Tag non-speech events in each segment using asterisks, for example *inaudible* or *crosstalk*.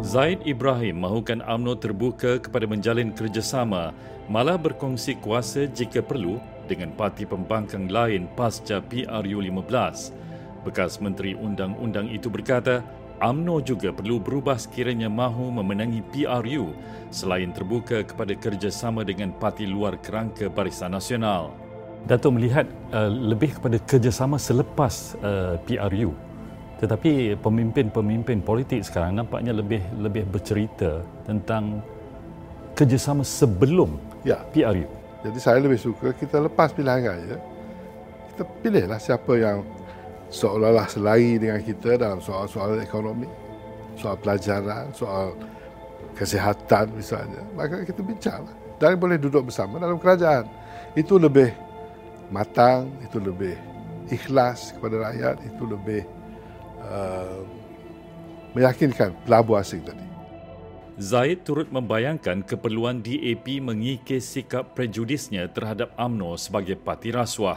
Zaid Ibrahim mahukan UMNO terbuka kepada menjalin kerjasama malah berkongsi kuasa jika perlu dengan parti pembangkang lain pasca PRU 15. Bekas Menteri Undang-Undang itu berkata, UMNO juga perlu berubah sekiranya mahu memenangi PRU selain terbuka kepada kerjasama dengan parti luar kerangka Barisan Nasional. Datuk melihat uh, lebih kepada kerjasama selepas uh, PRU tetapi pemimpin-pemimpin politik sekarang nampaknya lebih lebih bercerita tentang kerjasama sebelum ya. PRU. Jadi saya lebih suka kita lepas pilihan raya, kita pilihlah siapa yang seolah-olah selari dengan kita dalam soal-soal ekonomi, soal pelajaran, soal kesihatan misalnya. Maka kita bincanglah. Dan boleh duduk bersama dalam kerajaan. Itu lebih matang, itu lebih ikhlas kepada rakyat, itu lebih Uh, meyakinkan pelabur asing tadi. Zaid turut membayangkan keperluan DAP mengikis sikap prejudisnya terhadap AMNO sebagai parti rasuah.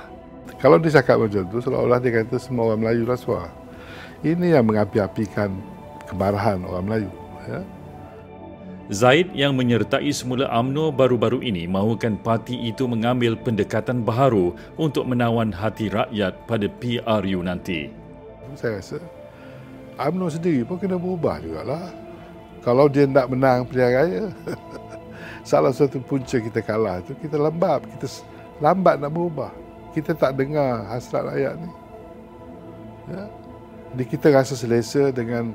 Kalau dia cakap macam itu, seolah-olah dia kata semua orang Melayu rasuah. Ini yang mengapi-apikan kemarahan orang Melayu. Ya. Zaid yang menyertai semula AMNO baru-baru ini mahukan parti itu mengambil pendekatan baharu untuk menawan hati rakyat pada PRU nanti saya rasa UMNO sendiri pun kena berubah jugalah. Kalau dia nak menang pilihan raya, *laughs* salah satu punca kita kalah itu kita lambat, kita lambat nak berubah. Kita tak dengar hasrat rakyat ni. Ya. Jadi kita rasa selesa dengan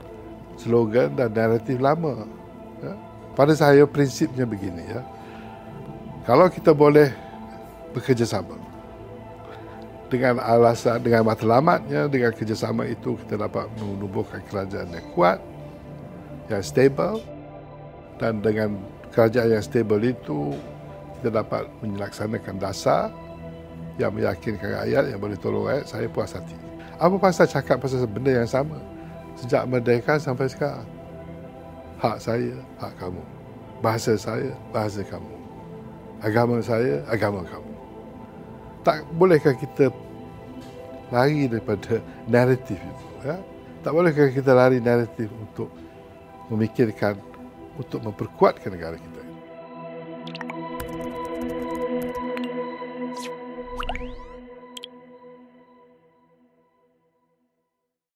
slogan dan naratif lama. Ya. Pada saya prinsipnya begini ya. Kalau kita boleh bekerjasama, dengan alasan dengan matlamatnya dengan kerjasama itu kita dapat menubuhkan kerajaan yang kuat yang stable. Dan dengan kerajaan yang stable itu kita dapat menyelaksanakan dasar yang meyakinkan rakyat yang boleh tolong rakyat saya puas hati. Apa pasal cakap pasal benda yang sama? Sejak merdeka sampai sekarang hak saya hak kamu. Bahasa saya bahasa kamu. Agama saya agama kamu tak bolehkah kita lari daripada naratif itu ya? tak bolehkah kita lari naratif untuk memikirkan untuk memperkuatkan negara kita